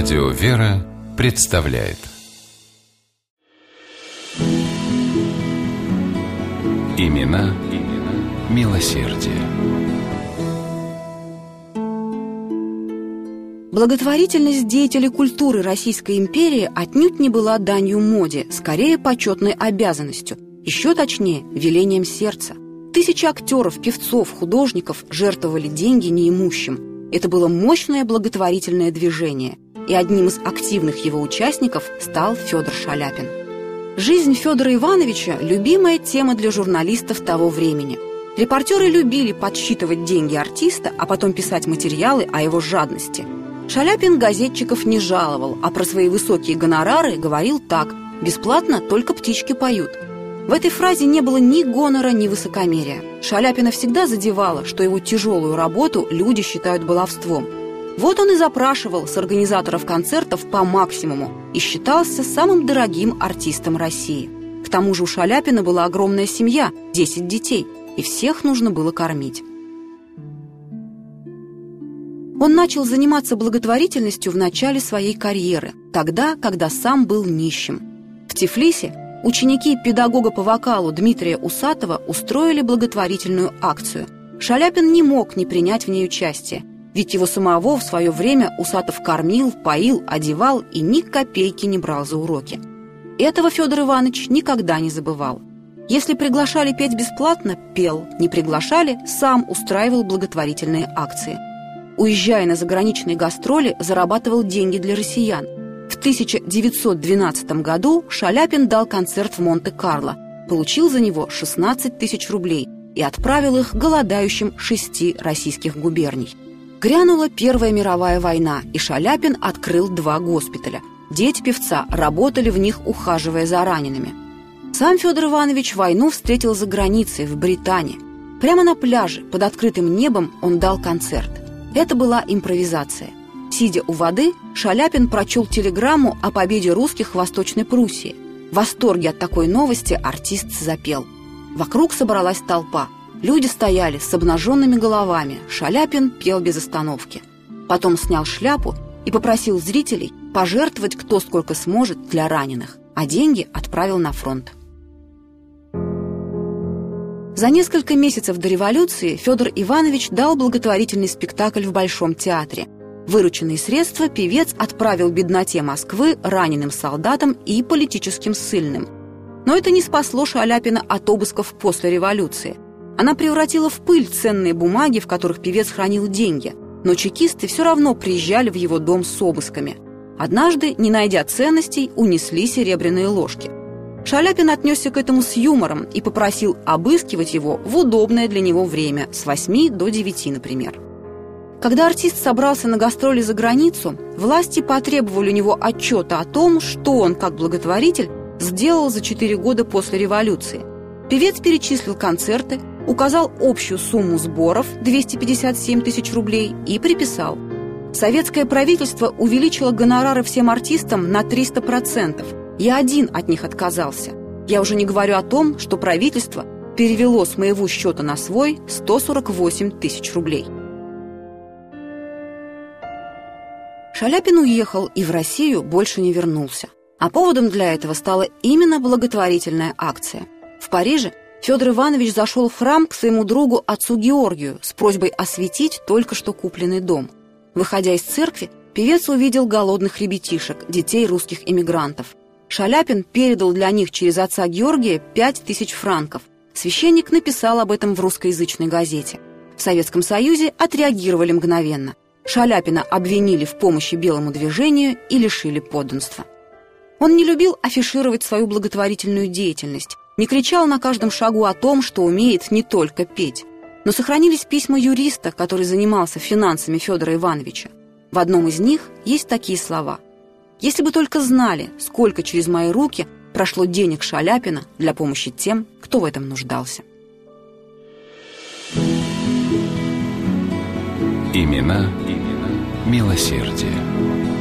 Радио «Вера» представляет Имена, имена милосердие. Благотворительность деятелей культуры Российской империи отнюдь не была данью моде, скорее почетной обязанностью, еще точнее, велением сердца. Тысячи актеров, певцов, художников жертвовали деньги неимущим. Это было мощное благотворительное движение, и одним из активных его участников стал Федор Шаляпин. Жизнь Федора Ивановича – любимая тема для журналистов того времени. Репортеры любили подсчитывать деньги артиста, а потом писать материалы о его жадности. Шаляпин газетчиков не жаловал, а про свои высокие гонорары говорил так – бесплатно только птички поют. В этой фразе не было ни гонора, ни высокомерия. Шаляпина всегда задевало, что его тяжелую работу люди считают баловством – вот он и запрашивал с организаторов концертов по максимуму и считался самым дорогим артистом России. К тому же у Шаляпина была огромная семья, 10 детей, и всех нужно было кормить. Он начал заниматься благотворительностью в начале своей карьеры, тогда, когда сам был нищим. В Тифлисе ученики педагога по вокалу Дмитрия Усатова устроили благотворительную акцию. Шаляпин не мог не принять в ней участие – ведь его самого в свое время Усатов кормил, поил, одевал и ни копейки не брал за уроки. Этого Федор Иванович никогда не забывал. Если приглашали петь бесплатно – пел, не приглашали – сам устраивал благотворительные акции. Уезжая на заграничные гастроли, зарабатывал деньги для россиян. В 1912 году Шаляпин дал концерт в Монте-Карло, получил за него 16 тысяч рублей и отправил их голодающим шести российских губерний. Грянула Первая мировая война, и Шаляпин открыл два госпиталя. Дети певца работали в них, ухаживая за ранеными. Сам Федор Иванович войну встретил за границей, в Британии. Прямо на пляже, под открытым небом, он дал концерт. Это была импровизация. Сидя у воды, Шаляпин прочел телеграмму о победе русских в Восточной Пруссии. В восторге от такой новости артист запел. Вокруг собралась толпа – Люди стояли с обнаженными головами, Шаляпин пел без остановки. Потом снял шляпу и попросил зрителей пожертвовать кто сколько сможет для раненых, а деньги отправил на фронт. За несколько месяцев до революции Федор Иванович дал благотворительный спектакль в Большом театре. Вырученные средства певец отправил бедноте Москвы, раненым солдатам и политическим ссыльным. Но это не спасло Шаляпина от обысков после революции – она превратила в пыль ценные бумаги, в которых певец хранил деньги, но чекисты все равно приезжали в его дом с обысками. Однажды, не найдя ценностей, унесли серебряные ложки. Шаляпин отнесся к этому с юмором и попросил обыскивать его в удобное для него время, с 8 до 9, например. Когда артист собрался на гастроли за границу, власти потребовали у него отчета о том, что он, как благотворитель, сделал за 4 года после революции. Певец перечислил концерты, указал общую сумму сборов 257 тысяч рублей и приписал. Советское правительство увеличило гонорары всем артистам на 300%. Я один от них отказался. Я уже не говорю о том, что правительство перевело с моего счета на свой 148 тысяч рублей. Шаляпин уехал и в Россию больше не вернулся. А поводом для этого стала именно благотворительная акция. В Париже Федор Иванович зашел в храм к своему другу отцу Георгию с просьбой осветить только что купленный дом. Выходя из церкви, певец увидел голодных ребятишек, детей русских эмигрантов. Шаляпин передал для них через отца Георгия пять тысяч франков. Священник написал об этом в русскоязычной газете. В Советском Союзе отреагировали мгновенно. Шаляпина обвинили в помощи белому движению и лишили подданства. Он не любил афишировать свою благотворительную деятельность, не кричал на каждом шагу о том, что умеет не только петь. Но сохранились письма юриста, который занимался финансами Федора Ивановича. В одном из них есть такие слова. «Если бы только знали, сколько через мои руки прошло денег Шаляпина для помощи тем, кто в этом нуждался». Имена, имена милосердие.